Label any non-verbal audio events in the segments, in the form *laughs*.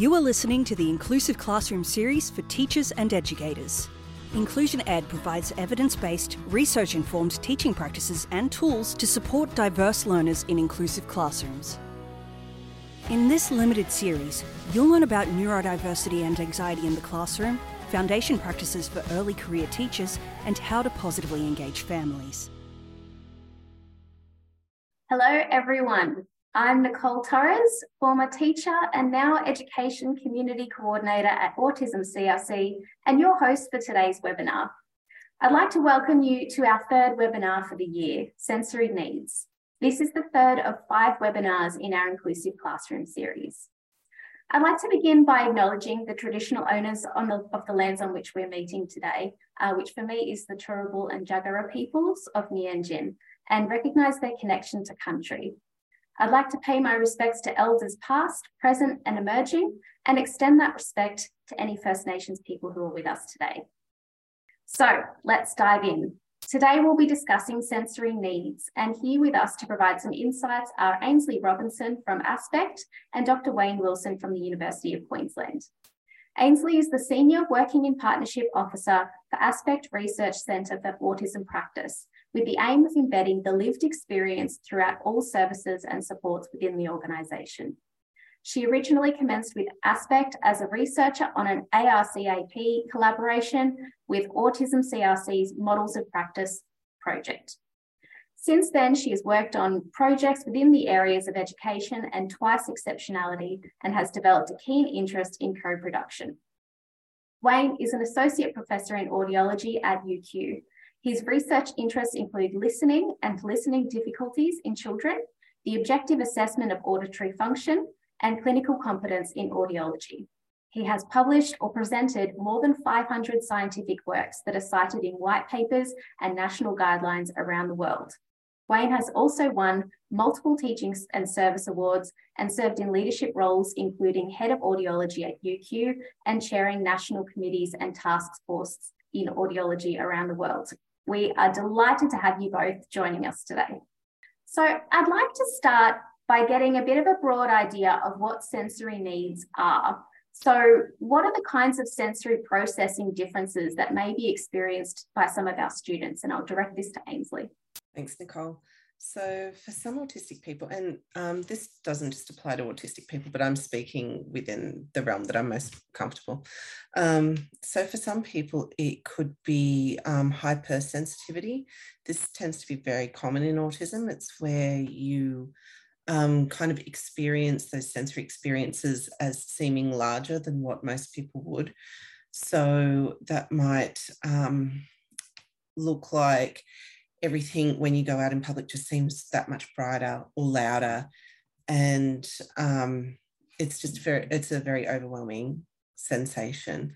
You are listening to the Inclusive Classroom series for teachers and educators. inclusionED provides evidence based, research informed teaching practices and tools to support diverse learners in inclusive classrooms. In this limited series, you'll learn about neurodiversity and anxiety in the classroom, foundation practices for early career teachers, and how to positively engage families. Hello, everyone. I'm Nicole Torres, former teacher and now Education Community Coordinator at Autism CRC and your host for today's webinar. I'd like to welcome you to our third webinar for the year, Sensory Needs. This is the third of five webinars in our Inclusive Classroom series. I'd like to begin by acknowledging the traditional owners the, of the lands on which we're meeting today, uh, which for me is the Turrbal and Jagera peoples of Meanjin, and recognise their connection to country, I'd like to pay my respects to elders past, present, and emerging, and extend that respect to any First Nations people who are with us today. So let's dive in. Today we'll be discussing sensory needs, and here with us to provide some insights are Ainslie Robinson from Aspect and Dr. Wayne Wilson from the University of Queensland. Ainslie is the Senior Working in Partnership Officer for Aspect Research Centre for Autism Practice, with the aim of embedding the lived experience throughout all services and supports within the organisation. She originally commenced with Aspect as a researcher on an ARCAP collaboration with Autism CRC's Models of Practice project. Since then, she has worked on projects within the areas of education and twice exceptionality and has developed a keen interest in co-production. Wayne is an associate professor in audiology at UQ. His research interests include listening and listening difficulties in children, the objective assessment of auditory function, and clinical competence in audiology. He has published or presented more than 500 scientific works that are cited in white papers and national guidelines around the world. Wayne has also won multiple teaching and service awards and served in leadership roles, including head of audiology at UQ and chairing national committees and task forces in audiology around the world. We are delighted to have you both joining us today. So I'd like to start by getting a bit of a broad idea of what sensory needs are. So what are the kinds of sensory processing differences that may be experienced by some of our students? And I'll direct this to Ainslie. Thanks, Nicole. So, for some autistic people, and um, this doesn't just apply to autistic people, but I'm speaking within the realm that I'm most comfortable. Um, so, for some people, it could be um, hypersensitivity. This tends to be very common in autism. It's where you um, kind of experience those sensory experiences as seeming larger than what most people would. So, that might um, look like everything when you go out in public just seems that much brighter or louder. And um, it's just very it's a very overwhelming sensation.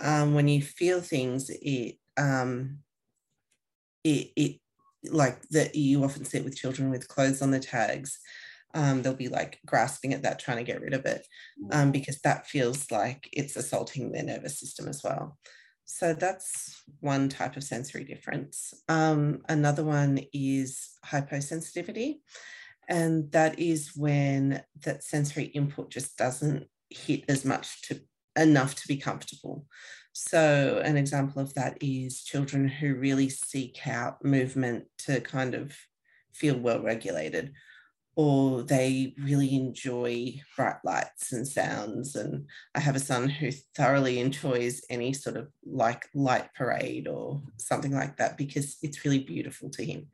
Um, when you feel things it um, it, it like that you often see it with children with clothes on the tags um, they'll be like grasping at that trying to get rid of it um, because that feels like it's assaulting their nervous system as well so that's one type of sensory difference. Um, another one is hyposensitivity. And that is when that sensory input just doesn't hit as much to enough to be comfortable. So, an example of that is children who really seek out movement to kind of feel well regulated, or they really enjoy bright lights and sounds. And I have a son who thoroughly enjoys any sort of like light parade or something like that because it's really beautiful to him.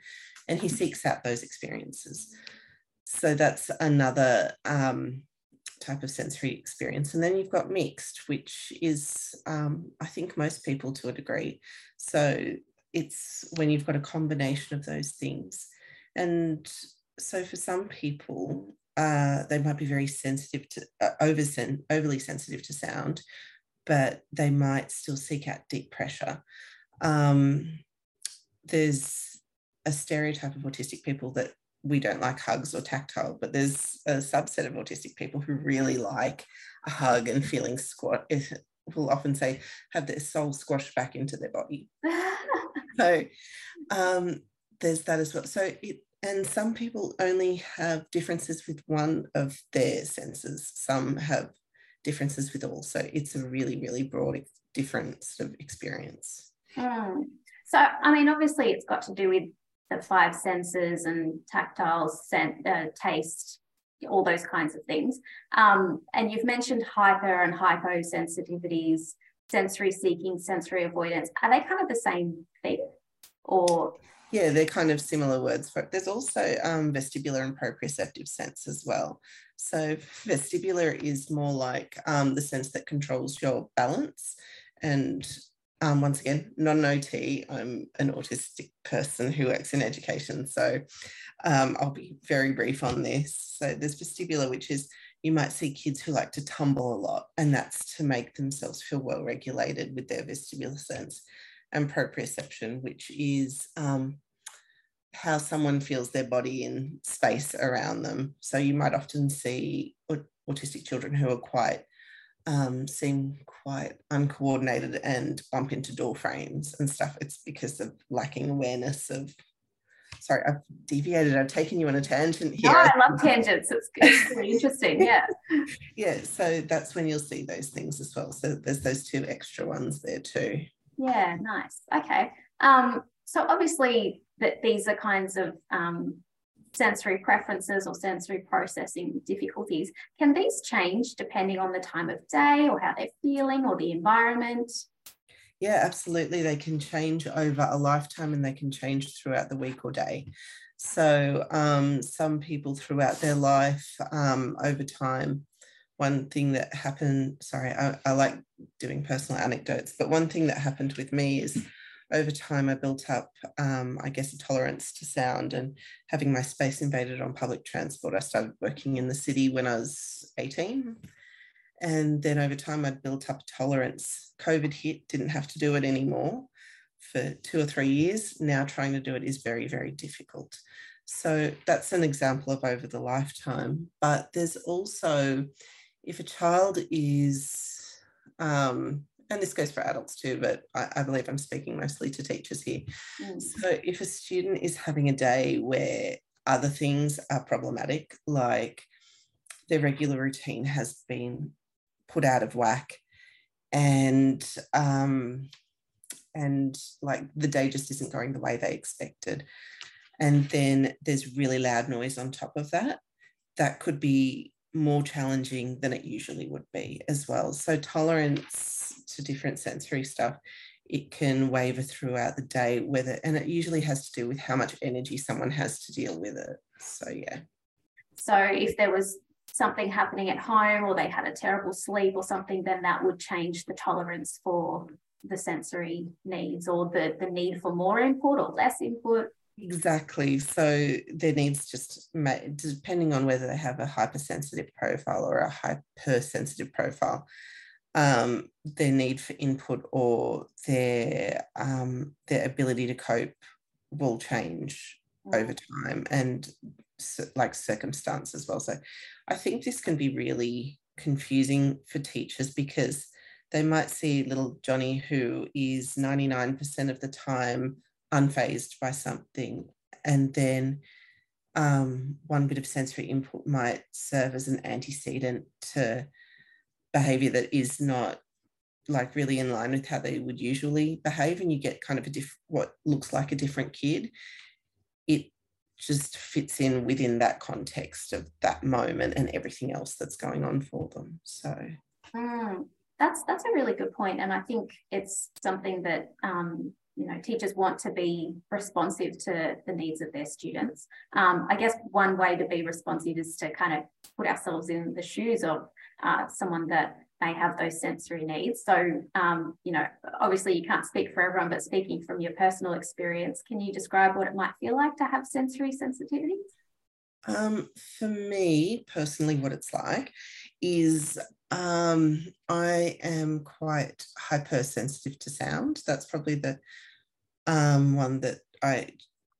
And he seeks out those experiences. So that's another um, type of sensory experience. And then you've got mixed, which is, um, I think, most people to a degree. So it's when you've got a combination of those things. And so for some people, uh, they might be very sensitive to uh, over sen- overly sensitive to sound, but they might still seek out deep pressure. Um, there's a stereotype of autistic people that we don't like hugs or tactile, but there's a subset of autistic people who really like a hug and feeling squat. Will often say have their soul squashed back into their body. *laughs* so um, there's that as well. So it and some people only have differences with one of their senses. Some have differences with all. So it's a really, really broad, different of experience. Mm. So, I mean, obviously, it's got to do with the five senses and tactile, scent, uh, taste, all those kinds of things. Um, and you've mentioned hyper and hyposensitivities, sensory seeking, sensory avoidance. Are they kind of the same thing? Or yeah, they're kind of similar words. For, there's also um, vestibular and proprioceptive sense as well. So vestibular is more like um, the sense that controls your balance. And um, once again, not an OT, I'm an autistic person who works in education. So um, I'll be very brief on this. So there's vestibular, which is you might see kids who like to tumble a lot, and that's to make themselves feel well regulated with their vestibular sense and proprioception, which is um, how someone feels their body in space around them. So you might often see autistic children who are quite um, seem quite uncoordinated and bump into door frames and stuff. It's because of lacking awareness of. Sorry, I've deviated. I've taken you on a tangent here. No, I love tangents. It's, it's really *laughs* interesting. Yeah. yeah. So that's when you'll see those things as well. So there's those two extra ones there too. Yeah, nice. Okay. Um, so obviously that these are kinds of um, sensory preferences or sensory processing difficulties. Can these change depending on the time of day or how they're feeling or the environment? Yeah, absolutely. They can change over a lifetime and they can change throughout the week or day. So, um, some people throughout their life, um, over time, one thing that happened, sorry, I, I like doing personal anecdotes, but one thing that happened with me is over time I built up, um, I guess, a tolerance to sound and having my space invaded on public transport. I started working in the city when I was 18. And then over time, I'd built up a tolerance. COVID hit, didn't have to do it anymore for two or three years. Now trying to do it is very, very difficult. So that's an example of over the lifetime. But there's also, if a child is, um, and this goes for adults too, but I, I believe I'm speaking mostly to teachers here. Mm. So if a student is having a day where other things are problematic, like their regular routine has been put out of whack and um, and like the day just isn't going the way they expected and then there's really loud noise on top of that that could be more challenging than it usually would be as well. So tolerance to different sensory stuff, it can waver throughout the day, whether and it usually has to do with how much energy someone has to deal with it. So yeah. So if there was something happening at home or they had a terrible sleep or something, then that would change the tolerance for the sensory needs or the, the need for more input or less input Exactly. So their needs just depending on whether they have a hypersensitive profile or a hypersensitive profile, um, their need for input or their um, their ability to cope will change over time and like circumstance as well. So I think this can be really confusing for teachers because they might see little Johnny who is 99% of the time unfazed by something. And then um, one bit of sensory input might serve as an antecedent to behavior that is not like really in line with how they would usually behave and you get kind of a diff what looks like a different kid it just fits in within that context of that moment and everything else that's going on for them so mm, that's that's a really good point and i think it's something that um, you know teachers want to be responsive to the needs of their students. Um, i guess one way to be responsive is to kind of put ourselves in the shoes of uh, someone that may have those sensory needs. So um, you know obviously you can't speak for everyone but speaking from your personal experience can you describe what it might feel like to have sensory sensitivities? Um, for me personally what it's like is um, I am quite hypersensitive to sound. That's probably the um, one that I,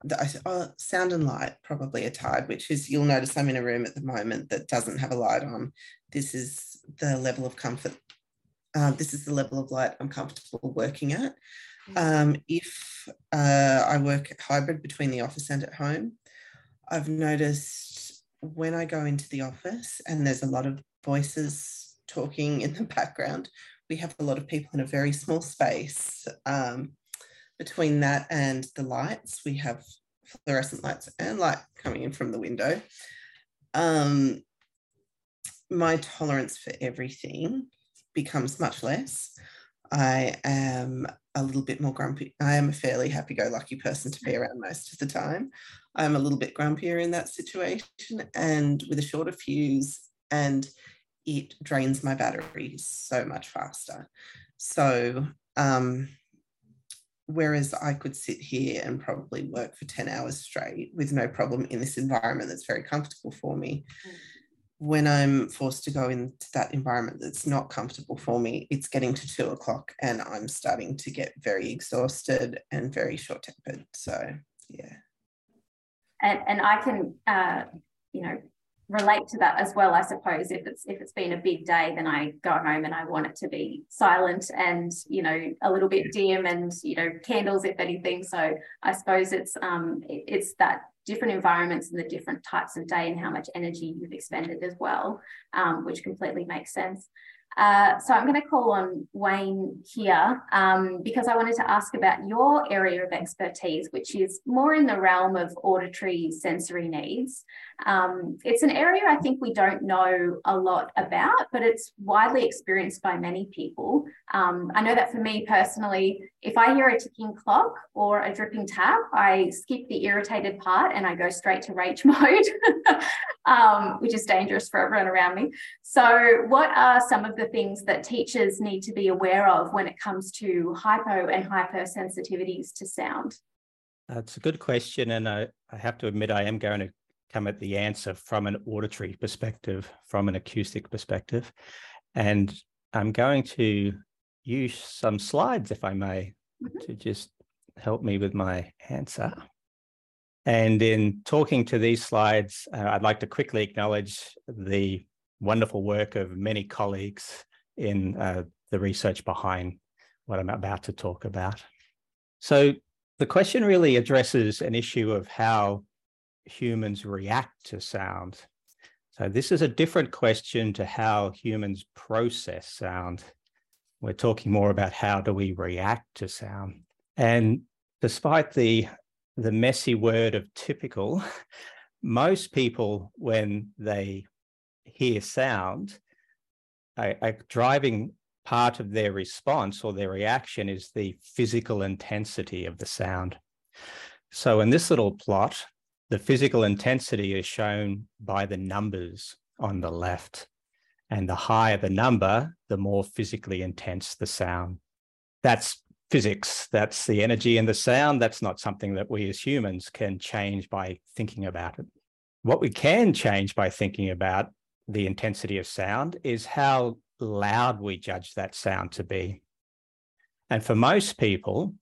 that I oh, sound and light probably are tied, which is you'll notice I'm in a room at the moment that doesn't have a light on. This is the level of comfort. Uh, this is the level of light I'm comfortable working at. Mm. Um, if uh, I work hybrid between the office and at home, I've noticed when I go into the office and there's a lot of voices talking in the *laughs* background. We have a lot of people in a very small space. Um, between that and the lights, we have fluorescent lights and light coming in from the window. Um, my tolerance for everything becomes much less. I am a little bit more grumpy. I am a fairly happy go lucky person to be around most of the time. I'm a little bit grumpier in that situation and with a shorter fuse, and it drains my batteries so much faster. So, um, whereas I could sit here and probably work for 10 hours straight with no problem in this environment that's very comfortable for me. Mm when I'm forced to go into that environment that's not comfortable for me, it's getting to two o'clock and I'm starting to get very exhausted and very short tempered. So, yeah. And, and I can, uh, you know, relate to that as well. I suppose if it's if it's been a big day, then I go home and I want it to be silent and you know a little bit dim and you know candles if anything. So I suppose it's um it's that different environments and the different types of day and how much energy you've expended as well, um, which completely makes sense. Uh, so I'm going to call on Wayne here um, because I wanted to ask about your area of expertise, which is more in the realm of auditory sensory needs. Um, it's an area I think we don't know a lot about, but it's widely experienced by many people. Um, I know that for me personally, if I hear a ticking clock or a dripping tap, I skip the irritated part and I go straight to rage *laughs* mode, um, which is dangerous for everyone around me. So, what are some of the things that teachers need to be aware of when it comes to hypo and hypersensitivities to sound? That's a good question. And I, I have to admit, I am going to come at the answer from an auditory perspective, from an acoustic perspective. And I'm going to use some slides, if I may, mm-hmm. to just help me with my answer. And in talking to these slides, uh, I'd like to quickly acknowledge the wonderful work of many colleagues in uh, the research behind what I'm about to talk about. So the question really addresses an issue of how humans react to sound. So this is a different question to how humans process sound. We're talking more about how do we react to sound. And despite the, the messy word of typical, *laughs* most people, when they hear sound, a, a driving part of their response or their reaction is the physical intensity of the sound. So in this little plot, the physical intensity is shown by the numbers on the left. And the higher the number, the more physically intense the sound. That's physics. That's the energy and the sound. That's not something that we as humans can change by thinking about it. What we can change by thinking about the intensity of sound is how loud we judge that sound to be. And for most people,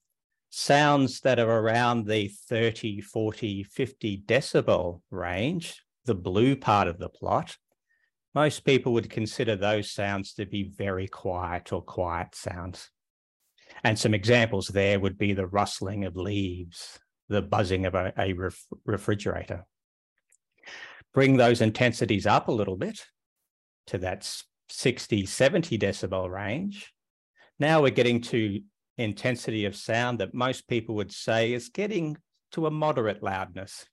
sounds that are around the 30, 40, 50 decibel range, the blue part of the plot, most people would consider those sounds to be very quiet or quiet sounds. And some examples there would be the rustling of leaves, the buzzing of a, a ref- refrigerator. Bring those intensities up a little bit to that 60, 70 decibel range. Now we're getting to intensity of sound that most people would say is getting to a moderate loudness,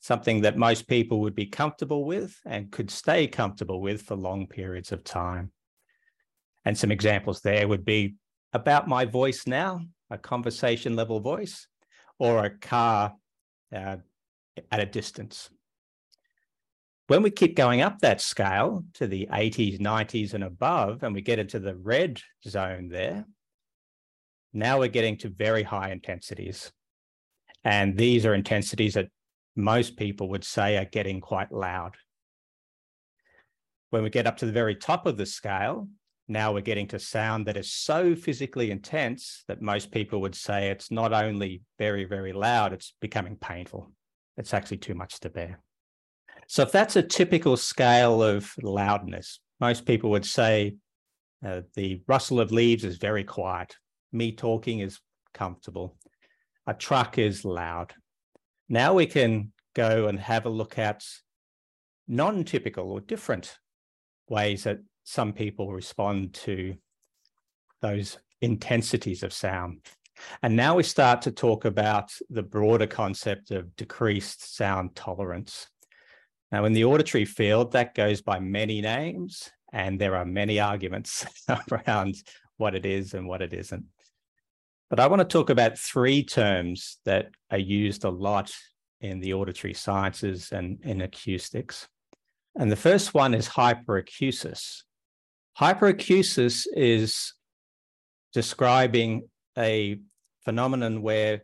something that most people would be comfortable with and could stay comfortable with for long periods of time. And some examples there would be about my voice now, a conversation level voice, or a car uh, at a distance. When we keep going up that scale to the 80s, 90s, and above, and we get into the red zone there, now we're getting to very high intensities. And these are intensities that most people would say are getting quite loud. When we get up to the very top of the scale, now we're getting to sound that is so physically intense that most people would say it's not only very, very loud, it's becoming painful. It's actually too much to bear. So, if that's a typical scale of loudness, most people would say uh, the rustle of leaves is very quiet, me talking is comfortable. A truck is loud. Now we can go and have a look at non typical or different ways that some people respond to those intensities of sound. And now we start to talk about the broader concept of decreased sound tolerance. Now, in the auditory field, that goes by many names, and there are many arguments *laughs* around what it is and what it isn't. But I want to talk about three terms that are used a lot in the auditory sciences and in acoustics. And the first one is hyperacusis. Hyperacusis is describing a phenomenon where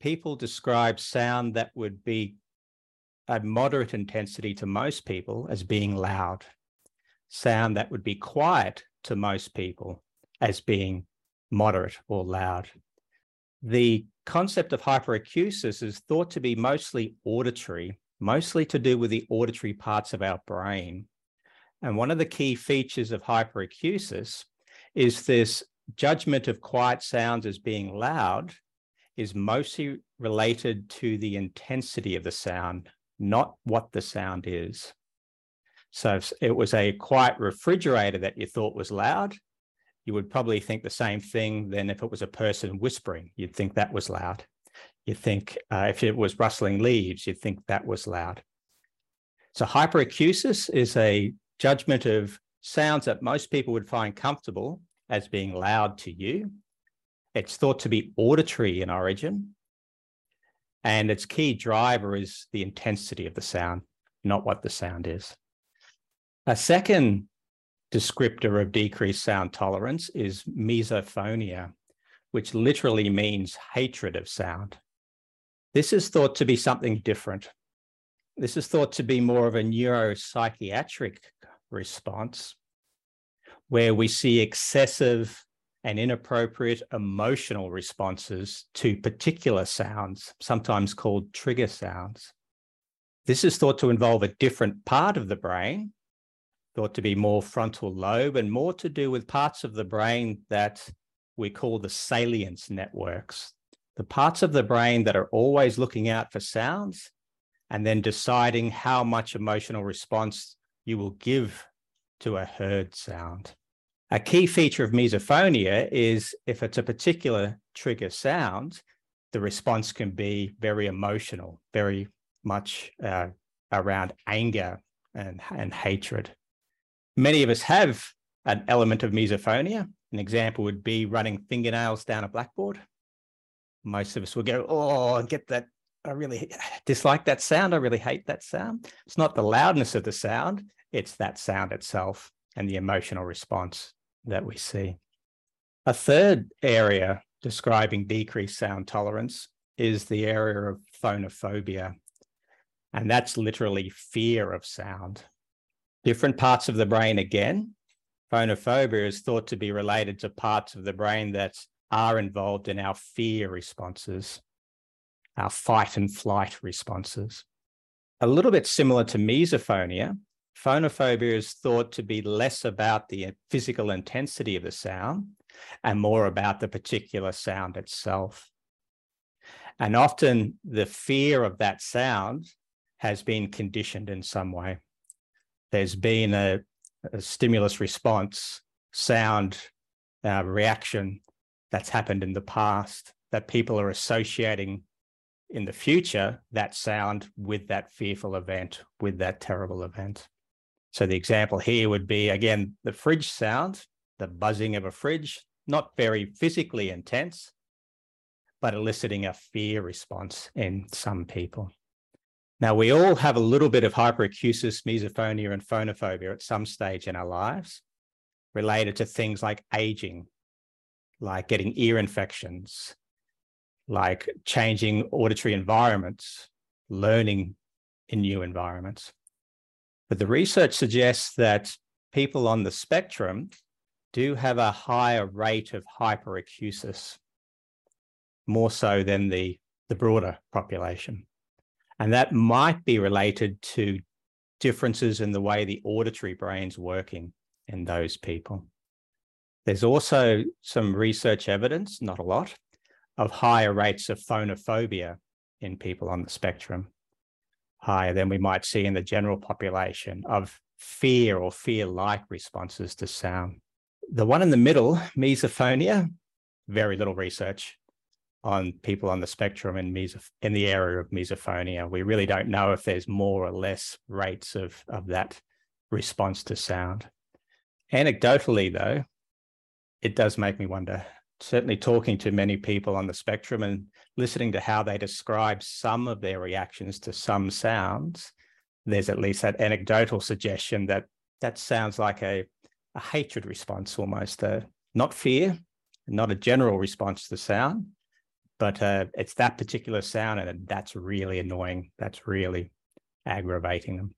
people describe sound that would be a moderate intensity to most people as being loud, sound that would be quiet to most people as being moderate or loud. The concept of hyperacusis is thought to be mostly auditory, mostly to do with the auditory parts of our brain. And one of the key features of hyperacusis is this judgment of quiet sounds as being loud is mostly related to the intensity of the sound, not what the sound is. So if it was a quiet refrigerator that you thought was loud, you would probably think the same thing than if it was a person whispering. You'd think that was loud. You'd think uh, if it was rustling leaves, you'd think that was loud. So hyperacusis is a judgment of sounds that most people would find comfortable as being loud to you. It's thought to be auditory in origin. And its key driver is the intensity of the sound, not what the sound is. A second descriptor of decreased sound tolerance is misophonia, which literally means hatred of sound. This is thought to be something different. This is thought to be more of a neuropsychiatric response where we see excessive and inappropriate emotional responses to particular sounds, sometimes called trigger sounds. This is thought to involve a different part of the brain thought to be more frontal lobe and more to do with parts of the brain that we call the salience networks, the parts of the brain that are always looking out for sounds and then deciding how much emotional response you will give to a heard sound. A key feature of misophonia is if it's a particular trigger sound, the response can be very emotional, very much uh, around anger and, and hatred. Many of us have an element of misophonia. An example would be running fingernails down a blackboard. Most of us would go, Oh, get that. I really *sighs* dislike that sound. I really hate that sound. It's not the loudness of the sound, it's that sound itself and the emotional response that we see. A third area describing decreased sound tolerance is the area of phonophobia. And that's literally fear of sound. Different parts of the brain again. Phonophobia is thought to be related to parts of the brain that are involved in our fear responses, our fight and flight responses. A little bit similar to misophonia, phonophobia is thought to be less about the physical intensity of the sound and more about the particular sound itself. And often the fear of that sound has been conditioned in some way there's been a, a stimulus response sound uh, reaction that's happened in the past that people are associating in the future that sound with that fearful event, with that terrible event. So the example here would be again the fridge sound, the buzzing of a fridge, not very physically intense, but eliciting a fear response in some people. Now, we all have a little bit of hyperacusis, misophonia, and phonophobia at some stage in our lives related to things like aging, like getting ear infections, like changing auditory environments, learning in new environments. But the research suggests that people on the spectrum do have a higher rate of hyperacusis, more so than the, the broader population. And that might be related to differences in the way the auditory brain's working in those people. There's also some research evidence, not a lot, of higher rates of phonophobia in people on the spectrum, higher than we might see in the general population of fear or fear like responses to sound. The one in the middle, misophonia, very little research on people on the spectrum in, meso- in the area of misophonia. We really don't know if there's more or less rates of, of that response to sound. Anecdotally, though, it does make me wonder. Certainly, talking to many people on the spectrum and listening to how they describe some of their reactions to some sounds, there's at least that anecdotal suggestion that that sounds like a, a hatred response almost, uh, not fear, not a general response to the sound, but uh, it's that particular sound and that's really annoying. That's really aggravating them.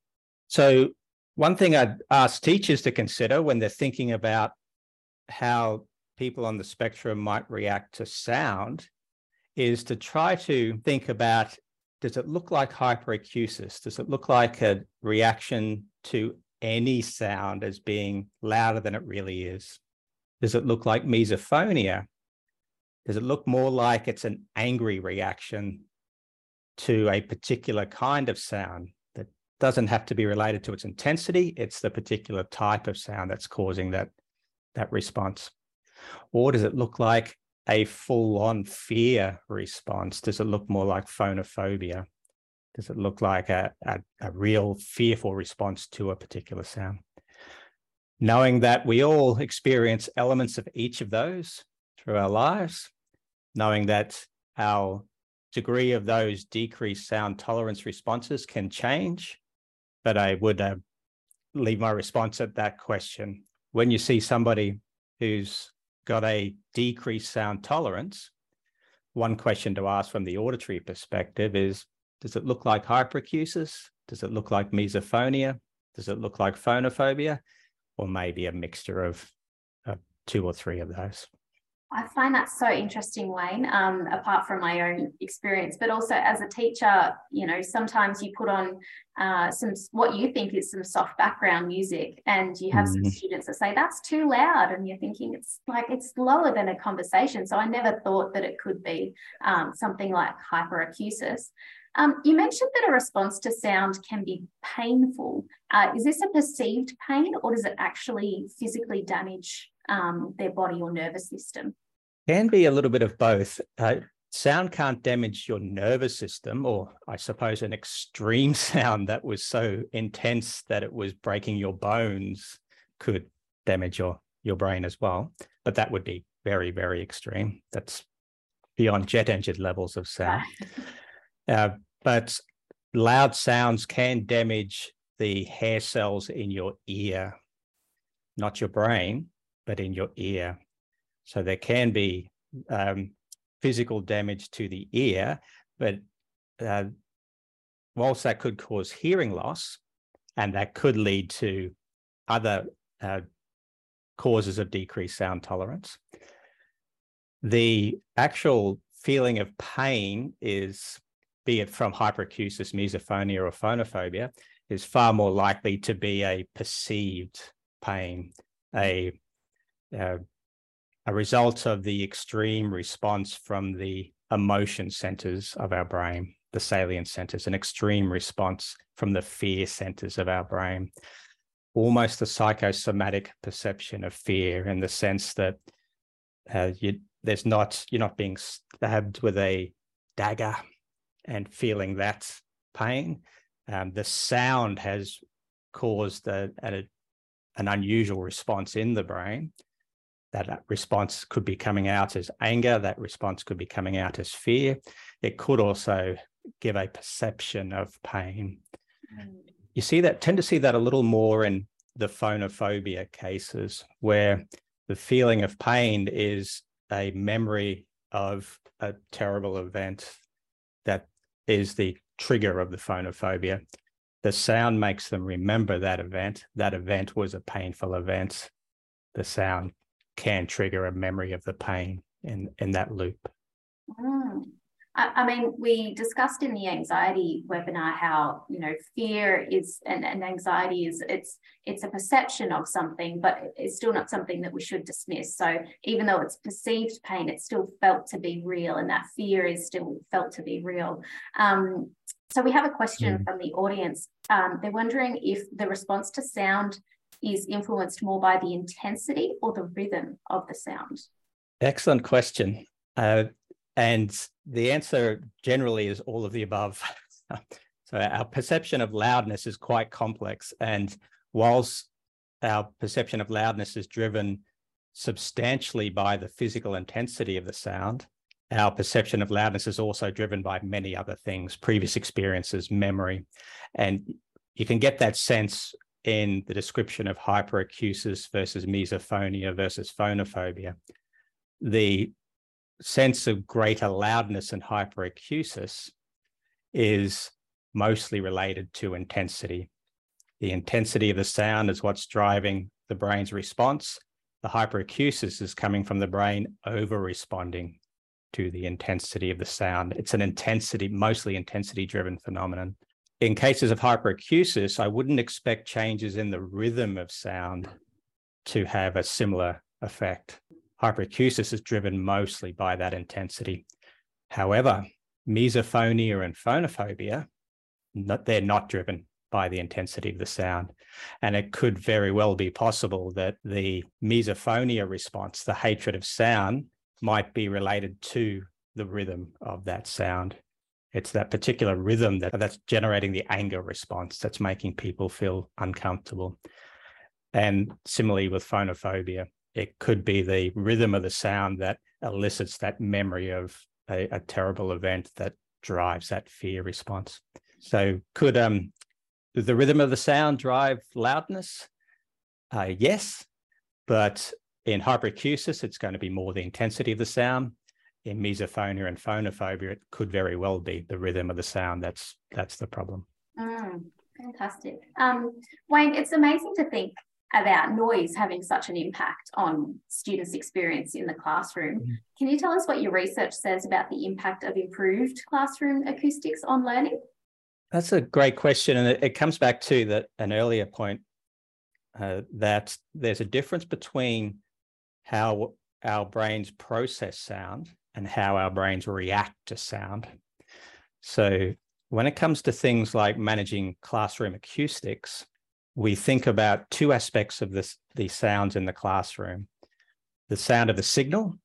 So one thing I'd ask teachers to consider when they're thinking about how people on the spectrum might react to sound is to try to think about does it look like hyperacusis? Does it look like a reaction to any sound as being louder than it really is? Does it look like misophonia? Does it look more like it's an angry reaction to a particular kind of sound that doesn't have to be related to its intensity? It's the particular type of sound that's causing that, that response. Or does it look like a full on fear response? Does it look more like phonophobia? Does it look like a, a, a, real fearful response to a particular sound? Knowing that we all experience elements of each of those through our lives, knowing that our degree of those decreased sound tolerance responses can change. But I would uh, leave my response at that question. When you see somebody who's got a decreased sound tolerance, one question to ask from the auditory perspective is Does it look like hyperacusis? Does it look like misophonia? Does it look like phonophobia? Or maybe a mixture of uh, two or three of those? I find that so interesting, Wayne, um, apart from my own experience, but also as a teacher, you know, sometimes you put on uh, some what you think is some soft background music and you have mm-hmm. some students that say that's too loud and you're thinking it's like it's lower than a conversation. So I never thought that it could be um, something like hyperacusis. Um, you mentioned that a response to sound can be painful. Uh, is this a perceived pain or does it actually physically damage um, their body or nervous system? Can be a little bit of both. Uh, sound can't damage your nervous system, or I suppose an extreme *laughs* sound that was so intense that it was breaking your bones could damage your your brain as well. But that would be very, very extreme. That's beyond jet engine levels of sound. *laughs* uh, but loud sounds can damage the hair cells in your ear, not your brain but in your ear. So there can be um, physical damage to the ear, but uh, whilst that could cause hearing loss, and that could lead to other uh, causes of decreased sound tolerance, the actual feeling of pain is, be it from hyperacusis, misophonia, or phonophobia, is far more likely to be a perceived pain, a uh, a result of the extreme response from the emotion centers of our brain, the salient centers, an extreme response from the fear centers of our brain, almost a psychosomatic perception of fear in the sense that uh, you, there's not you're not being stabbed with a dagger and feeling that pain. Um, the sound has caused a, a, an unusual response in the brain that response could be coming out as anger, that response could be coming out as fear. It could also give a perception of pain. Mm. You see that, tend to see that a little more in the phonophobia cases, where the feeling of pain is a memory of a terrible event that is the trigger of the phonophobia. The sound makes them remember that event. That event was a painful event. The sound can trigger a memory of the pain in, in that loop. Mm. I, I, mean, we discussed in the anxiety webinar how you know fear is and, and anxiety is it's it's a perception of something, but it's still not something that we should dismiss. So even though it's perceived pain, it's still felt to be real, and that fear is still felt to be real. Um, So we have a question mm. from the audience. Um, they're wondering if the response to sound is influenced more by the intensity or the rhythm of the sound. Excellent question. Uh, and the answer generally is all of the above. *laughs* so our perception of loudness is quite complex. And whilst our perception of loudness is driven substantially by the physical intensity of the sound, our perception of loudness is also driven by many other things, previous experiences, memory. And you can get that sense in the description of hyperacusis versus misophonia versus phonophobia. The sense of greater loudness and hyperacusis is mostly related to intensity. The intensity of the sound is what's driving the brain's response. The hyperacusis is coming from the brain over responding to the intensity of the sound. It's an intensity, mostly intensity driven phenomenon. In cases of hyperacusis, I wouldn't expect changes in the rhythm of sound to have a similar effect. Hyperacusis is driven mostly by that intensity. However, misophonia and phonophobia, they're not driven by the intensity of the sound. And it could very well be possible that the misophonia response, the hatred of sound, might be related to the rhythm of that sound. It's that particular rhythm that, that's generating the anger response that's making people feel uncomfortable. And similarly with phonophobia, it could be the rhythm of the sound that elicits that memory of a, a terrible event that drives that fear response. So could um the rhythm of the sound drive loudness? Uh, yes, but in hyperacusis, it's going to be more the intensity of the sound. In misophonia and phonophobia, it could very well be the rhythm of the sound. That's that's the problem. Mm, fantastic. Um, Wayne, it's amazing to think about noise having such an impact on students' experience in the classroom. Mm. Can you tell us what your research says about the impact of improved classroom acoustics on learning? That's a great question, and it, it comes back to that an earlier point uh, that there's a difference between how our brains process sound and how our brains react to sound. So, when it comes to things like managing classroom acoustics, we think about two aspects of this, these sounds in the classroom the sound of the signal,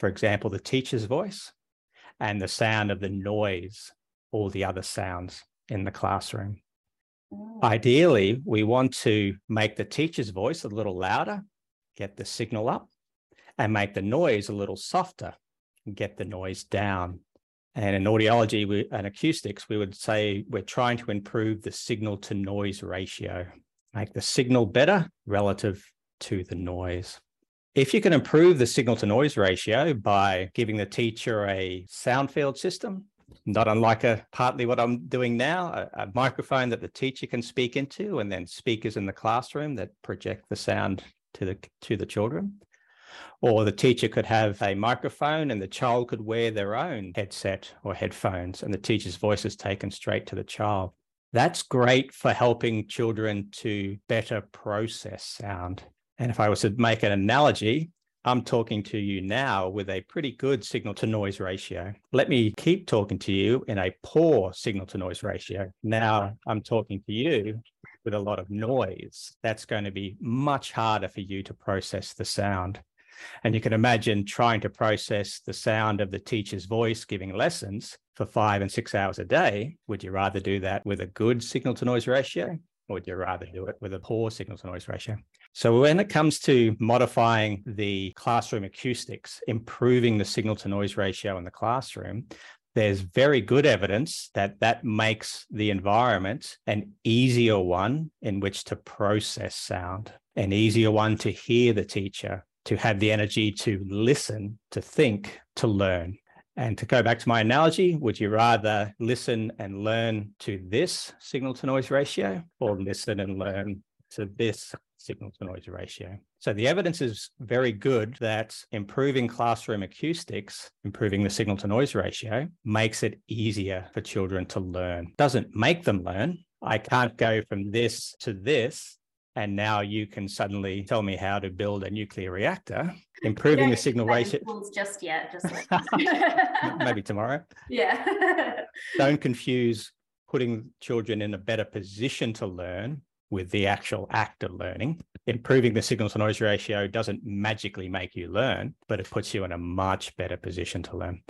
for example, the teacher's voice, and the sound of the noise, all the other sounds in the classroom. Mm. Ideally, we want to make the teacher's voice a little louder get the signal up and make the noise a little softer get the noise down. And in audiology we, and acoustics, we would say we're trying to improve the signal to noise ratio, make the signal better relative to the noise. If you can improve the signal to noise ratio by giving the teacher a sound field system, not unlike a partly what I'm doing now, a, a, microphone that the teacher can speak into, and then speakers in the classroom that project the sound to the to the children. Or the teacher could have a microphone and the child could wear their own headset or headphones, and the teacher's voice is taken straight to the child. That's great for helping children to better process sound. And if I was to make an analogy, I'm talking to you now with a pretty good signal to noise ratio. Let me keep talking to you in a poor signal to noise ratio. Now I'm talking to you with a lot of noise. That's going to be much harder for you to process the sound. And you can imagine trying to process the sound of the teacher's voice giving lessons for five and six hours a day. Would you rather do that with a good signal to noise ratio? Or would you rather do it with a poor signal to noise ratio? So, when it comes to modifying the classroom acoustics, improving the signal to noise ratio in the classroom, there's very good evidence that that makes the environment an easier one in which to process sound, an easier one to hear the teacher, to have the energy to listen, to think, to learn. And to go back to my analogy, would you rather listen and learn to this signal to noise ratio or listen and learn to this signal to noise ratio? So the evidence is very good that improving classroom acoustics, improving the signal to noise ratio, makes it easier for children to learn. Doesn't make them learn. I can't go from this to this and now you can suddenly tell me how to build a nuclear reactor, *laughs* improving the signal ratio. Just yet, just *laughs* maybe tomorrow. *laughs* Yeah. Don't confuse putting children in a better position to learn with the actual act of learning. Improving the signal to noise ratio doesn't magically make you learn, but it puts you in a much better position to learn.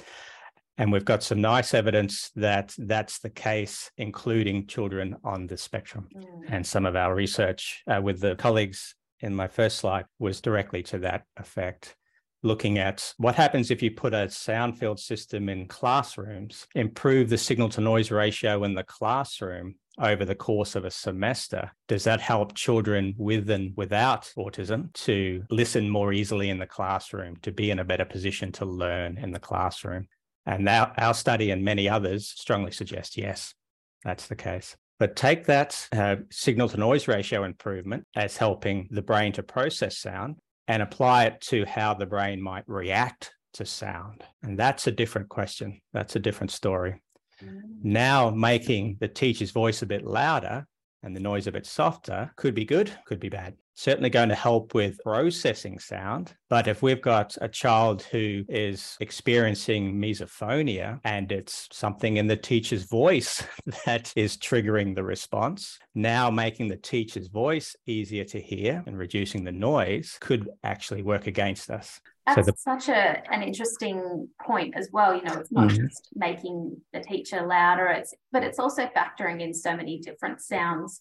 And we've got some nice evidence that that's the case, including children on the spectrum. Mm. And some of our research uh, with the colleagues in my first slide was directly to that effect looking at what happens if you put a sound field system in classrooms, improve the signal to noise ratio in the classroom over the course of a semester. Does that help children with and without autism to listen more easily in the classroom, to be in a better position to learn in the classroom? And our, our study and many others strongly suggest yes, that's the case. But take that uh, signal to noise ratio improvement as helping the brain to process sound and apply it to how the brain might react to sound. And that's a different question. That's a different story. Mm. Now, making the teacher's voice a bit louder and the noise a bit softer could be good, could be bad certainly going to help with processing sound. But if we've got a child who is experiencing misophonia and it's something in the teacher's voice *laughs* that is triggering the response, now making the teacher's voice easier to hear and reducing the noise could actually work against us. That's so the, such a, an interesting point as well. You know, it's not mm-hmm. just making the teacher louder, it's but it's also factoring in so many different sounds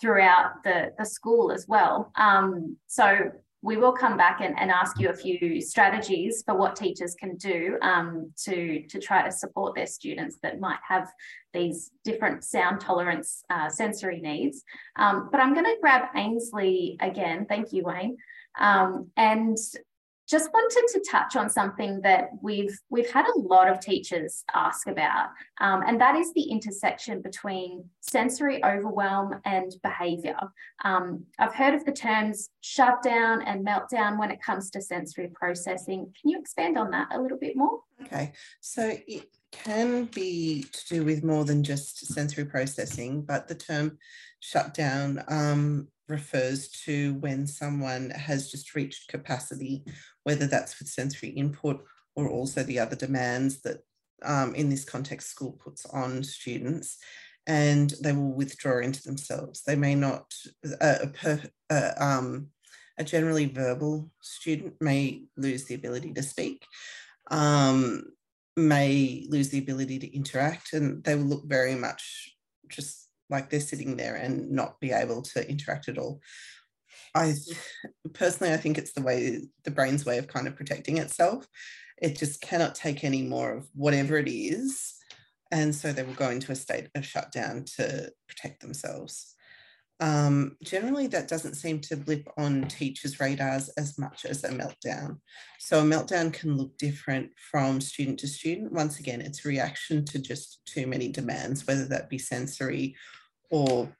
throughout the, the school as well. Um, so we will come back and, and ask you a few strategies for what teachers can do um, to, to try to support their students that might have these different sound tolerance uh, sensory needs. Um, but I'm going to grab Ainslie again. Thank you, Wayne. Um, and just wanted to touch on something that we've we've had a lot of teachers ask about, um, and that is the intersection between sensory overwhelm and behaviour. Um, I've heard of the terms shutdown and meltdown when it comes to sensory processing. Can you expand on that a little bit more? Okay, so it can be to do with more than just sensory processing, but the term shutdown um, refers to when someone has just reached capacity, whether that's with sensory input or also the other demands that um, in this context school puts on students and they will withdraw into themselves. They may not, a, um, a generally verbal student may lose the ability to speak, um, may lose the ability to interact, and they will look very much just like they're sitting there and not be able to interact at all. I personally, I think it's the way the brain's way of kind of protecting itself. It just cannot take any more of whatever it is. And so they will go into a state of shutdown to protect themselves. Um, generally, that doesn't seem to blip on teachers' radars as much as a meltdown. So, a meltdown can look different from student to student. Once again, it's reaction to just too many demands, whether that be sensory or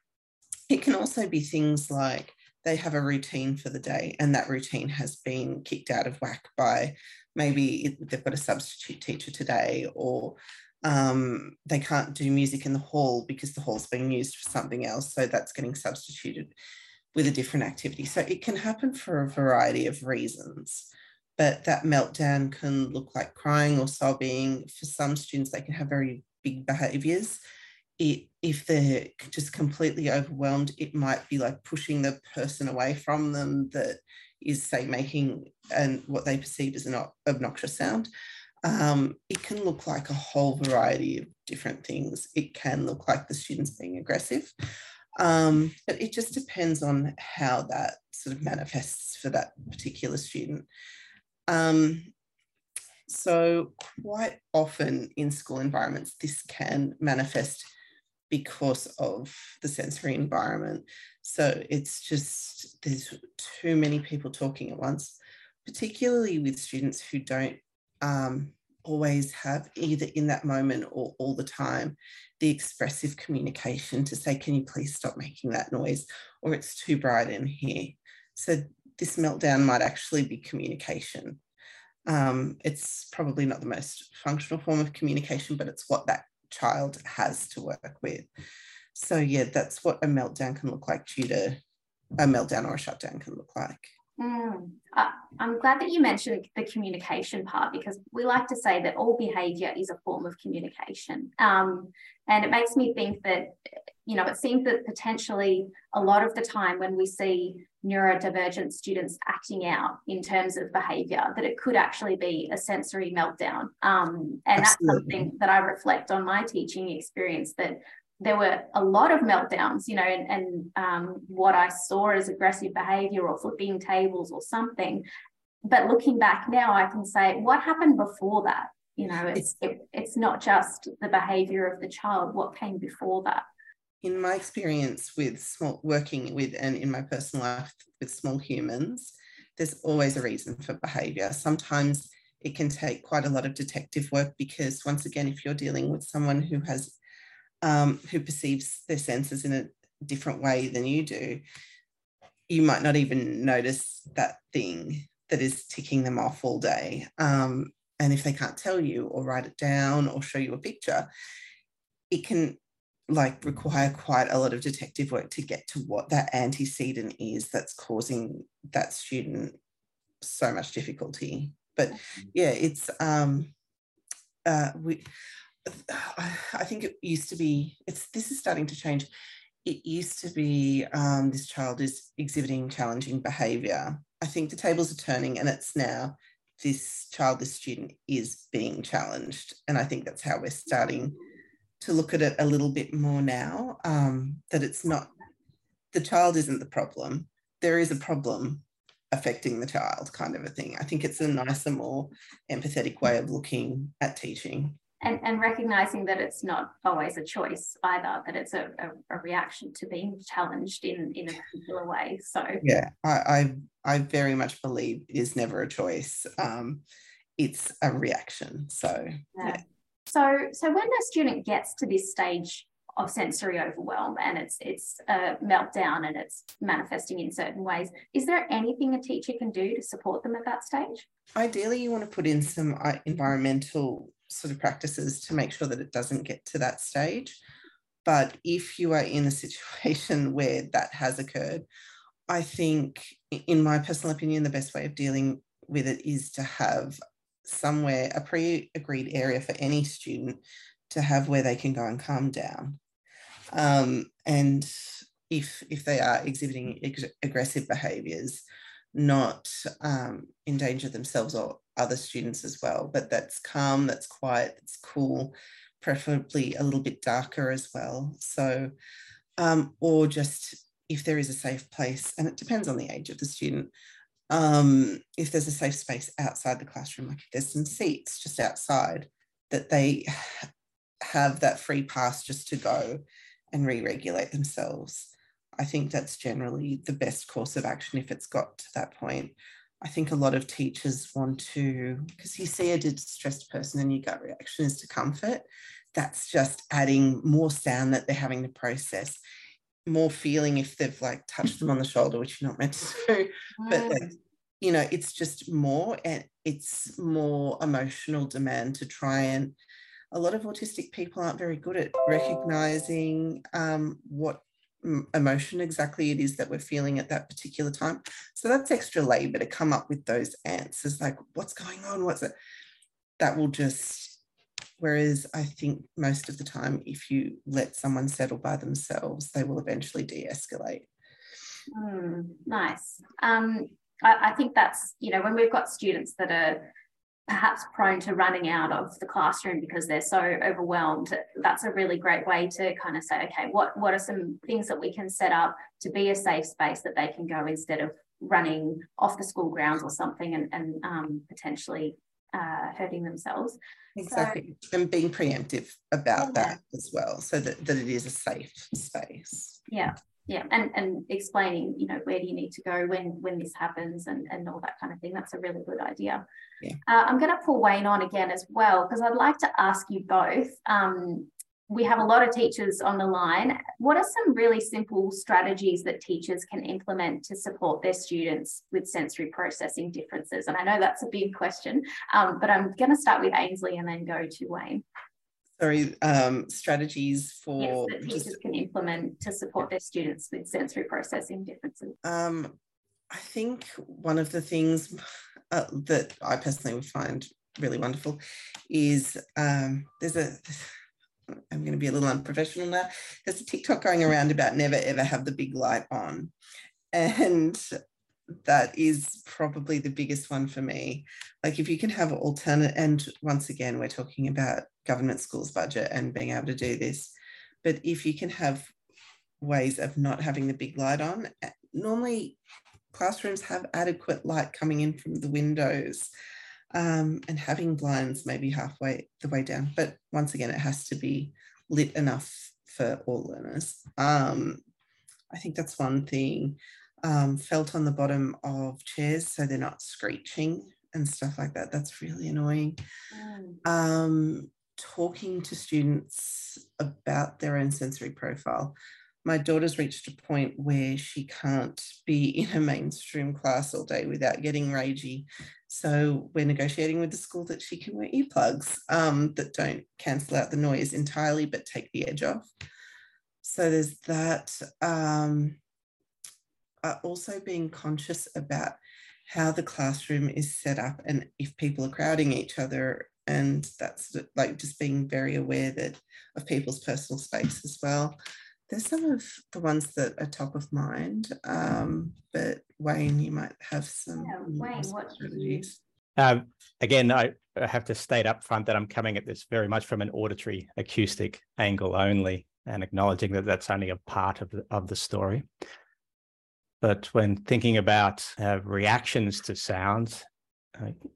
it can also be things like they have a routine for the day and that routine has been kicked out of whack by maybe they've got a substitute teacher today or um, they can't do music in the hall because the hall's being used for something else. So that's getting substituted with a different activity. So it can happen for a variety of reasons. But that meltdown can look like crying or sobbing. For some students, they can have very big behaviors it, if they're just completely overwhelmed, it might be like pushing the person away from them that is, say, making and what they perceive as an obnoxious sound. Um, it can look like a whole variety of different things. It can look like the students being aggressive, um, but it just depends on how that sort of manifests for that particular student. Um, so, quite often in school environments, this can manifest because of the sensory environment. So it's just, there's too many people talking at once, particularly with students who don't um, always have either in that moment or all the time the expressive communication to say, can you please stop making that noise? Or it's too bright in here. So this meltdown might actually be communication. Um, it's probably not the most functional form of communication, but it's what that child has to work with. So yeah, that's what a meltdown can look like due to a meltdown or a shutdown can look like. Mm. Uh, I'm glad that you mentioned the communication part because we like to say that all behavior is a form of communication. Um, and it makes me think that, you know, it seems that potentially a lot of the time when we see neurodivergent students acting out in terms of behavior, that it could actually be a sensory meltdown. Um, and Absolutely. that's something that I reflect on my teaching experience that there were a lot of meltdowns, you know, and, and um, what I saw as aggressive behavior or flipping tables or something. But looking back now, I can say, what happened before that? You know, it's it, it's not just the behavior of the child. What came before that? In my experience with small working with and in my personal life with small humans, there's always a reason for behavior. Sometimes it can take quite a lot of detective work because once again, if you're dealing with someone who has um, who perceives their senses in a different way than you do, you might not even notice that thing that is ticking them off all day. Um, and if they can't tell you or write it down or show you a picture, it can like require quite a lot of detective work to get to what that antecedent is that's causing that student so much difficulty. But mm-hmm. yeah, it's um uh we I think it used to be, it's this is starting to change. It used to be um, this child is exhibiting challenging behavior. I think the tables are turning and it's now this child, this student is being challenged. And I think that's how we're starting to look at it a little bit more now um, that it's not, the child isn't the problem. There is a problem affecting the child, kind of a thing. I think it's a nicer, more empathetic way of looking at teaching and, and recognizing that it's not always a choice either, that it's a, a, a, reaction to being challenged in, in a particular way. So yeah, I, I, I very much believe it is never a choice. Um, it's a reaction. So yeah. yeah. So so when a student gets to this stage of sensory overwhelm and it's it's a meltdown and it's manifesting in certain ways is there anything a teacher can do to support them at that stage ideally you want to put in some uh, environmental sort of practices to make sure that it doesn't get to that stage. But if you are in a situation *laughs* where that has occurred, I think, in my personal opinion, the best way of dealing with it is to have somewhere, a pre agreed area for any student to have where they can go and calm down. Um, and if, if they are exhibiting ex- aggressive behaviors, not um, endanger themselves or other students as well, but that's calm, that's quiet, that's cool, preferably a little bit darker as well. So, um, or just if there is a safe place, and it depends on the age of the student, um, if there's a safe space outside the classroom, like if there's some seats just outside, that they have that free pass just to go and re regulate themselves. I think that's generally the best course of action if it's got to that point. I think a lot of teachers want to, because you see a distressed person and your gut reaction is to comfort. That's just adding more sound that they're having to process, more feeling if they've like touched them on the shoulder, which you're not meant to do. But like, you know, it's just more and it's more emotional demand to try and a lot of autistic people aren't very good at recognizing um, what emotion exactly it is that we're feeling at that particular time. So that's extra labor to come up with those answers like, what's going on? What's it? That will just, whereas I think most of the time, if you let someone settle by themselves, they will eventually de escalate. Mm, nice. Um, I, I think that's, you know, when we've got students that are perhaps prone to running out of the classroom because they're so overwhelmed. That's a really great way to kind of say okay what what are some things that we can set up to be a safe space that they can go instead of running off the school grounds or something and, and um, potentially uh, hurting themselves. Exactly. So, and being preemptive about yeah. that as well so that, that it is a safe space. Yeah yeah and and explaining you know where do you need to go when when this happens and and all that kind of thing. That's a really good idea. Yeah. Uh, i'm going to pull wayne on again as well because i'd like to ask you both um, we have a lot of teachers on the line. What are some really simple strategies that teachers can implement to support their students with sensory processing differences? And i know that's a big question um, but i'm going to start with ainslie and then go to wayne sorry, um, strategies for yes, that teachers just, can implement to support their students with sensory processing differences? Um, I think one of the things uh, that I personally would find really wonderful is um, there's a I'm going to be a little unprofessional now. There's a TikTok going around about never ever have the big light on. And that is probably the biggest one for me. Like if you can have alternate, and once again, we're talking about government schools budget and being able to do this. But if you can have ways of not having the big light on, eh, normally classrooms have adequate light coming in from the windows um, and having blinds maybe halfway the way down. But once again, it has to be lit enough for all learners. Um, I think that's one thing. Um, felt on the bottom of chairs so they're not screeching and stuff like that. That's really annoying. Mm. Um, talking to students about their own sensory profile my daughter's reached a point where she can't be in a mainstream class all day without getting ragey. So we're negotiating with the school that she can wear earplugs um, that don't cancel out the noise entirely, but take the edge off. So there's that. Um, uh, also being conscious about how the classroom is set up and if people are crowding each other and that's like just being very aware that of people's personal space as well there's some of the ones that are top of mind, um, but Wayne, you might have some. Yeah, Wayne, what strategies? Um, again, I, I have to state up front that I'm coming at this very much from an auditory acoustic angle only, and acknowledging that that's only a part of the, of the story. But when thinking about uh, reactions to sounds,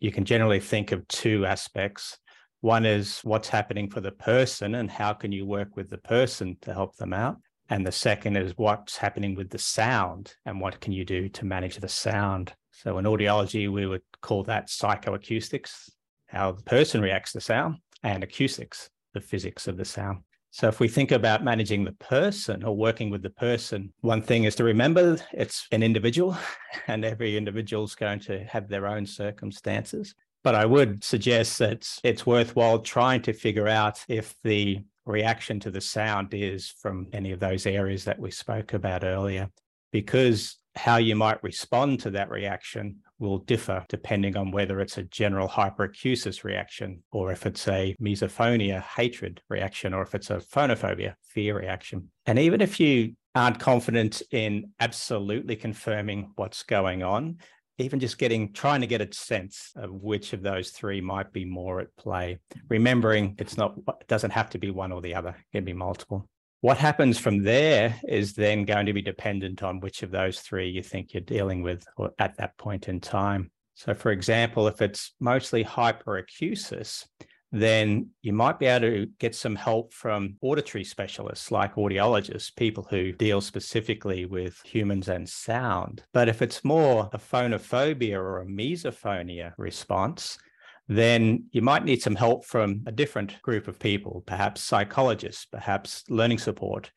you can generally think of two aspects. One is what's happening for the person and how can you work with the person to help them out. And the second is what's happening with the sound and what can you do to manage the sound. So in audiology, we would call that psychoacoustics, how the person reacts to sound, and acoustics, the physics of the sound. So if we think about managing the person or working with the person, one thing is to remember it's an individual *laughs* and every individual is going to have their own circumstances. But I would suggest that it's worthwhile trying to figure out if the reaction to the sound is from any of those areas that we spoke about earlier, because how you might respond to that reaction will differ depending on whether it's a general hyperacusis reaction or if it's a misophonia hatred reaction or if it's a phonophobia fear reaction. And even if you aren't confident in absolutely confirming what's going on, even just getting trying to get a sense of which of those three might be more at play remembering it's not it doesn't have to be one or the other it can be multiple what happens from there is then going to be dependent on which of those three you think you're dealing with at that point in time so for example if it's mostly hyperacusis then you might be able to get some help from auditory specialists like audiologists, people who deal specifically with humans and sound. But if it's more a phonophobia or a misophonia response, then you might need some help from a different group of people, perhaps psychologists, perhaps learning support,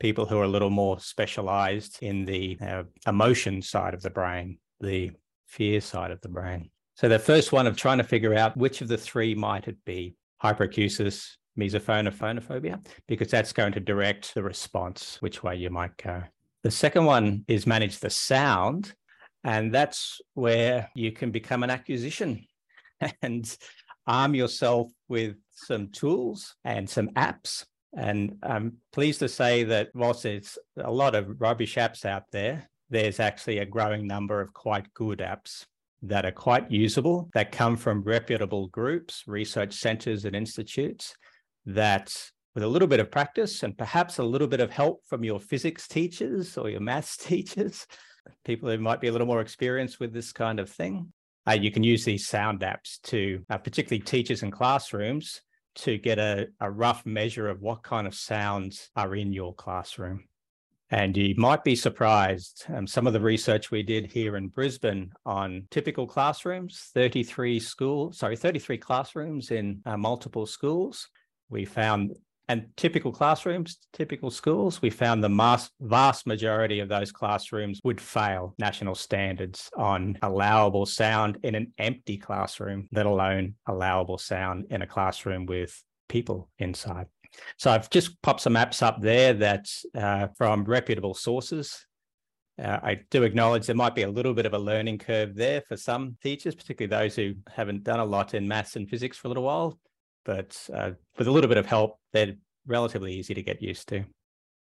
people who are a little more specialized in the uh, emotion side of the brain, the fear side of the brain. So the first one of trying to figure out which of the three might it be, hyperacusis, misophonia, phonophobia, because that's going to direct the response, which way you might go. The second one is manage the sound. And that's where you can become an acoustician *laughs* and arm yourself with some tools and some apps. And I'm pleased to say that whilst there's a lot of rubbish apps out there, there's actually a growing number of quite good apps that are quite usable, that come from reputable groups, research centers, and institutes that with a little bit of practice and perhaps a little bit of help from your physics teachers or your maths *laughs* teachers, people who might be a little more experienced with this kind of thing, uh, you can use these sound apps to, uh, particularly teachers in classrooms, to get a, a rough measure of what kind of sounds are in your classroom. And you might be surprised. Um, some of the research we did here in Brisbane on typical classrooms, 33 schools, sorry, 33 classrooms in uh, multiple schools. We found, and typical classrooms, typical schools, we found the mass, vast majority of those classrooms would fail national standards on allowable sound in an empty classroom, let alone allowable sound in a classroom with people inside. So I've just popped some apps up there that uh, from reputable sources. Uh, I do acknowledge there might be a little bit of a learning curve there for some teachers, particularly those who haven't done a lot in maths and physics for a little while. But uh, with a little bit of help, they're relatively easy to get used to.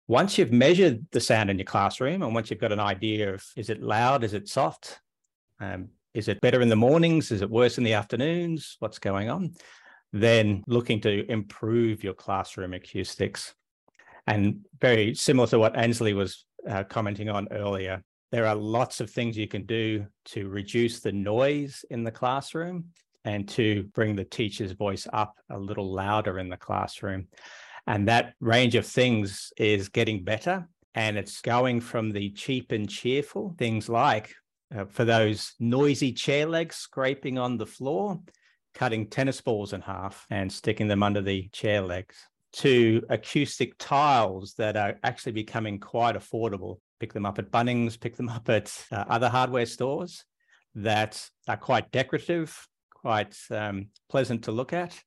Once you've measured the sound in your classroom and once you've got an idea of is it loud, is it soft, um, is it better in the mornings, is it worse in the afternoons, what's going on, then looking to improve your classroom acoustics. And very similar to what Ainslie was uh, commenting on earlier, there are lots of things you can do to reduce the noise in the classroom and to bring the teacher's voice up a little louder in the classroom. And that range of things is getting better. And it's going from the cheap and cheerful things like uh, for those noisy chair legs scraping on the floor, cutting tennis balls in half and sticking them under the chair legs to acoustic tiles that are actually becoming quite affordable. Pick them up at Bunnings, pick them up at uh, other hardware stores that are quite decorative, quite um, pleasant to look at,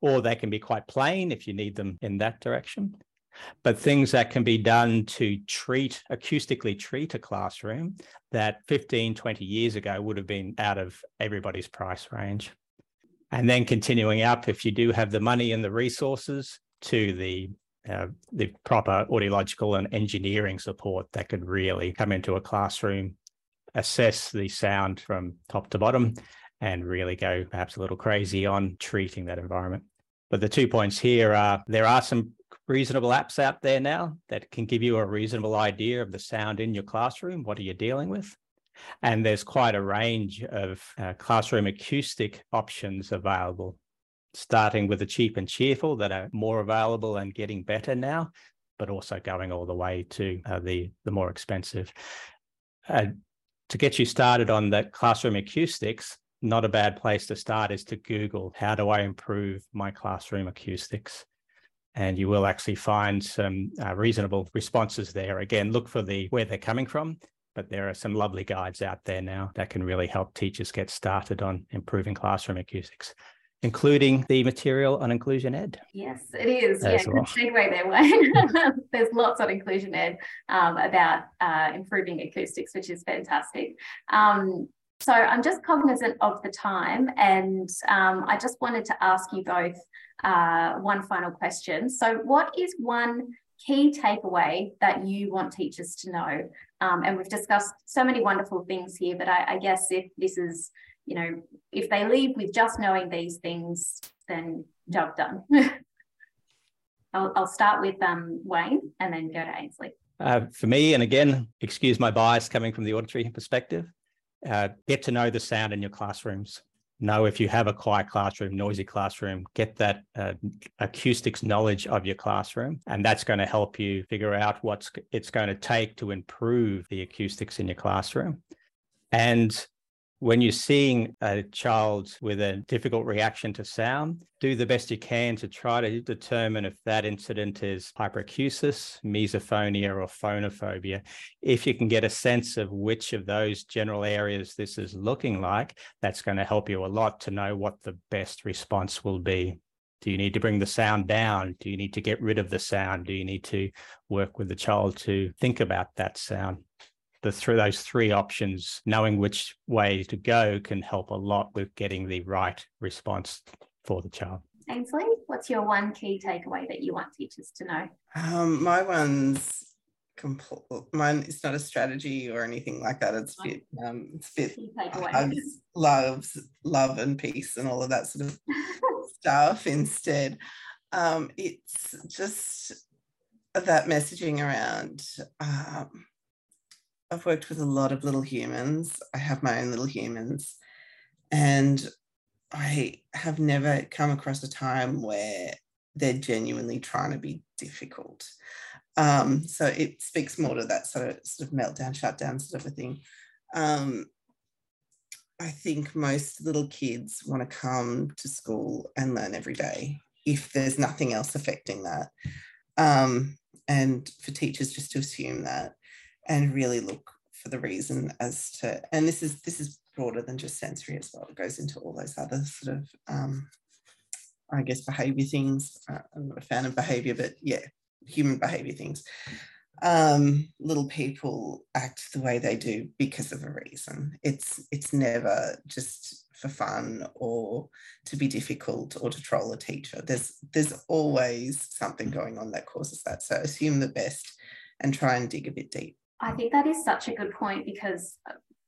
or they can be quite plain if you need them in that direction. But things that can be done to treat, acoustically treat a classroom that 15, 20 years ago would have been out of everybody's price range. And then continuing up, if you do have the money and the resources, to the uh, the proper audiological and engineering support that could really come into a classroom, assess the sound from top to bottom, and really go perhaps a little crazy on treating that environment. But the two points here are there are some reasonable apps out there now that can give you a reasonable idea of the sound in your classroom. What are you dealing with? And there's quite a range of uh, classroom acoustic options available starting with the cheap and cheerful that are more available and getting better now, but also going all the way to uh, the the more expensive. Uh, to get you started on the classroom acoustics, not a bad place to start is to Google how do I improve my classroom acoustics, and you will actually find some uh, reasonable responses there. Again, look for the where they're coming from. But there are some lovely guides out there now that can really help teachers get started on improving classroom acoustics including the material on inclusionED. Yes, it is. yeah, well. good segue there, Wayne. *laughs* There's lots on inclusionED um, about uh, improving acoustics, which is fantastic. Um, so I'm just cognizant of the time, and um, I just wanted to ask you both uh, one final question. So, what is one key takeaway that you want teachers to know? Um, and we've discussed so many wonderful things here, but I, I guess if this is you know, if they leave with just knowing these things, then job done. *laughs* I'll, I'll start with um, Wayne and then go to Ainslie. Uh, for me, and again, excuse my bias coming from the auditory perspective, uh, get to know the sound in your classrooms. Know if you have a quiet classroom, noisy classroom, get that uh, acoustics knowledge of your classroom. And that's going to help you figure out what it's going to take to improve the acoustics in your classroom. And when you're seeing a child with a difficult reaction to sound, do the best you can to try to determine if that incident is hyperacusis, misophonia, or phonophobia. If you can get a sense of which of those general areas this is looking like, that's going to help you a lot to know what the best response will be. Do you need to bring the sound down? Do you need to get rid of the sound? Do you need to work with the child to think about that sound? The through those three options, knowing which way to go can help a lot with getting the right response for the child. Ainslie, what's your one key takeaway that you want teachers to know? Um, my one's complete. Mine it's not a strategy or anything like that. It's a bit, um, it's a bit hugs, loves, love and peace and all of that sort of *laughs* stuff. Instead, um, it's just that messaging around um, I've worked with a lot of little humans. I have my own little humans. And I have never come across a time where they're genuinely trying to be difficult. Um, so it speaks more to that sort of sort of meltdown, shutdown sort of a thing. Um, I think most little kids want to come to school and learn every day if there's nothing else affecting that. Um, and for teachers just to assume that and really look for the reason as to and this is this is broader than just sensory as well it goes into all those other sort of um, i guess behavior things uh, i'm not a fan of behavior but yeah human behavior things um, little people act the way they do because of a reason. It's it's never just for fun or to be difficult or to troll a teacher. There's there's always something going on that causes that. So assume the best and try and dig a bit deep. I think that is such a good point because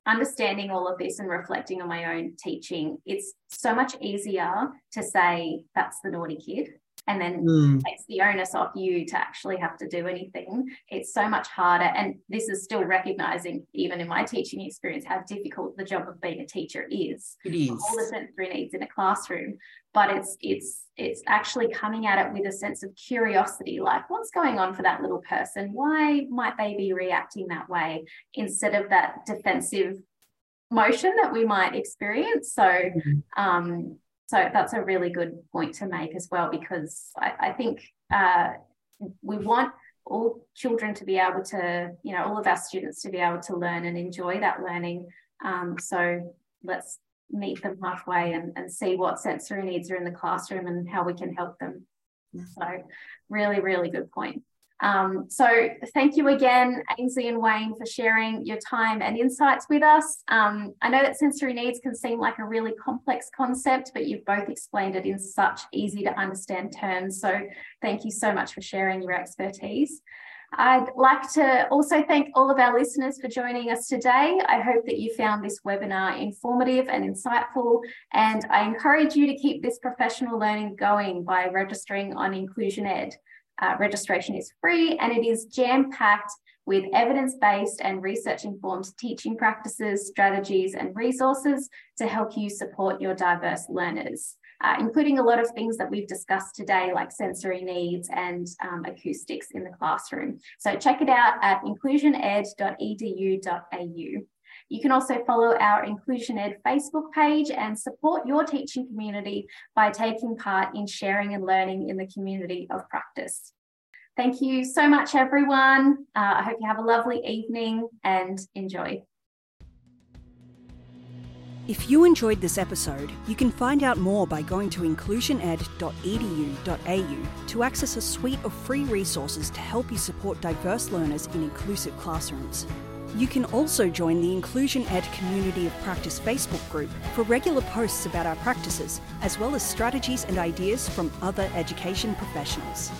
understanding all of this and reflecting on my own teaching, it's so much easier to say that's the naughty kid and then mm. takes the onus off you to actually have to do anything. It's so much harder. And this is still recognizing, even in my teaching experience, how difficult the job of being a teacher is. It is all the sensory needs in a classroom. But it's it's it's actually coming at it with a sense of curiosity, like what's going on for that little person? Why might they be reacting that way instead of that defensive motion that we might experience? So mm-hmm. um, so that's a really good point to make as well, because I, I think uh, we want all children to be able to, you know, all of our students to be able to learn and enjoy that learning. Um, so let's meet them halfway and, and see what sensory needs are in the classroom and how we can help them. So really, really good point. Um, so thank you again, Ainslie and Wayne, for sharing your time and insights with us. Um, I know that sensory needs can seem like a really complex concept, but you've both explained it in such easy to understand terms. So thank you so much for sharing your expertise. I'd like to also thank all of our listeners for joining us today. I hope that you found this webinar informative and insightful, and I encourage you to keep this professional learning going by registering on inclusionED. Uh, registration is free and it is jam packed with evidence based and research informed teaching practices, strategies, and resources to help you support your diverse learners. Uh, including a lot of things that we've discussed today, like sensory needs and um, acoustics in the classroom. So check it out at inclusioned.edu.au. You can also follow our inclusionED Facebook page and support your teaching community by taking part in sharing and learning in the community of practice. Thank you so much, everyone. Uh, I hope you have a lovely evening and enjoy. If you enjoyed this episode, you can find out more by going to inclusioned.edu.au to access a suite of free resources to help you support diverse learners in inclusive classrooms. You can also join the inclusionED Community of Practice Facebook group for regular posts about our practices, as well as strategies and ideas from other education professionals.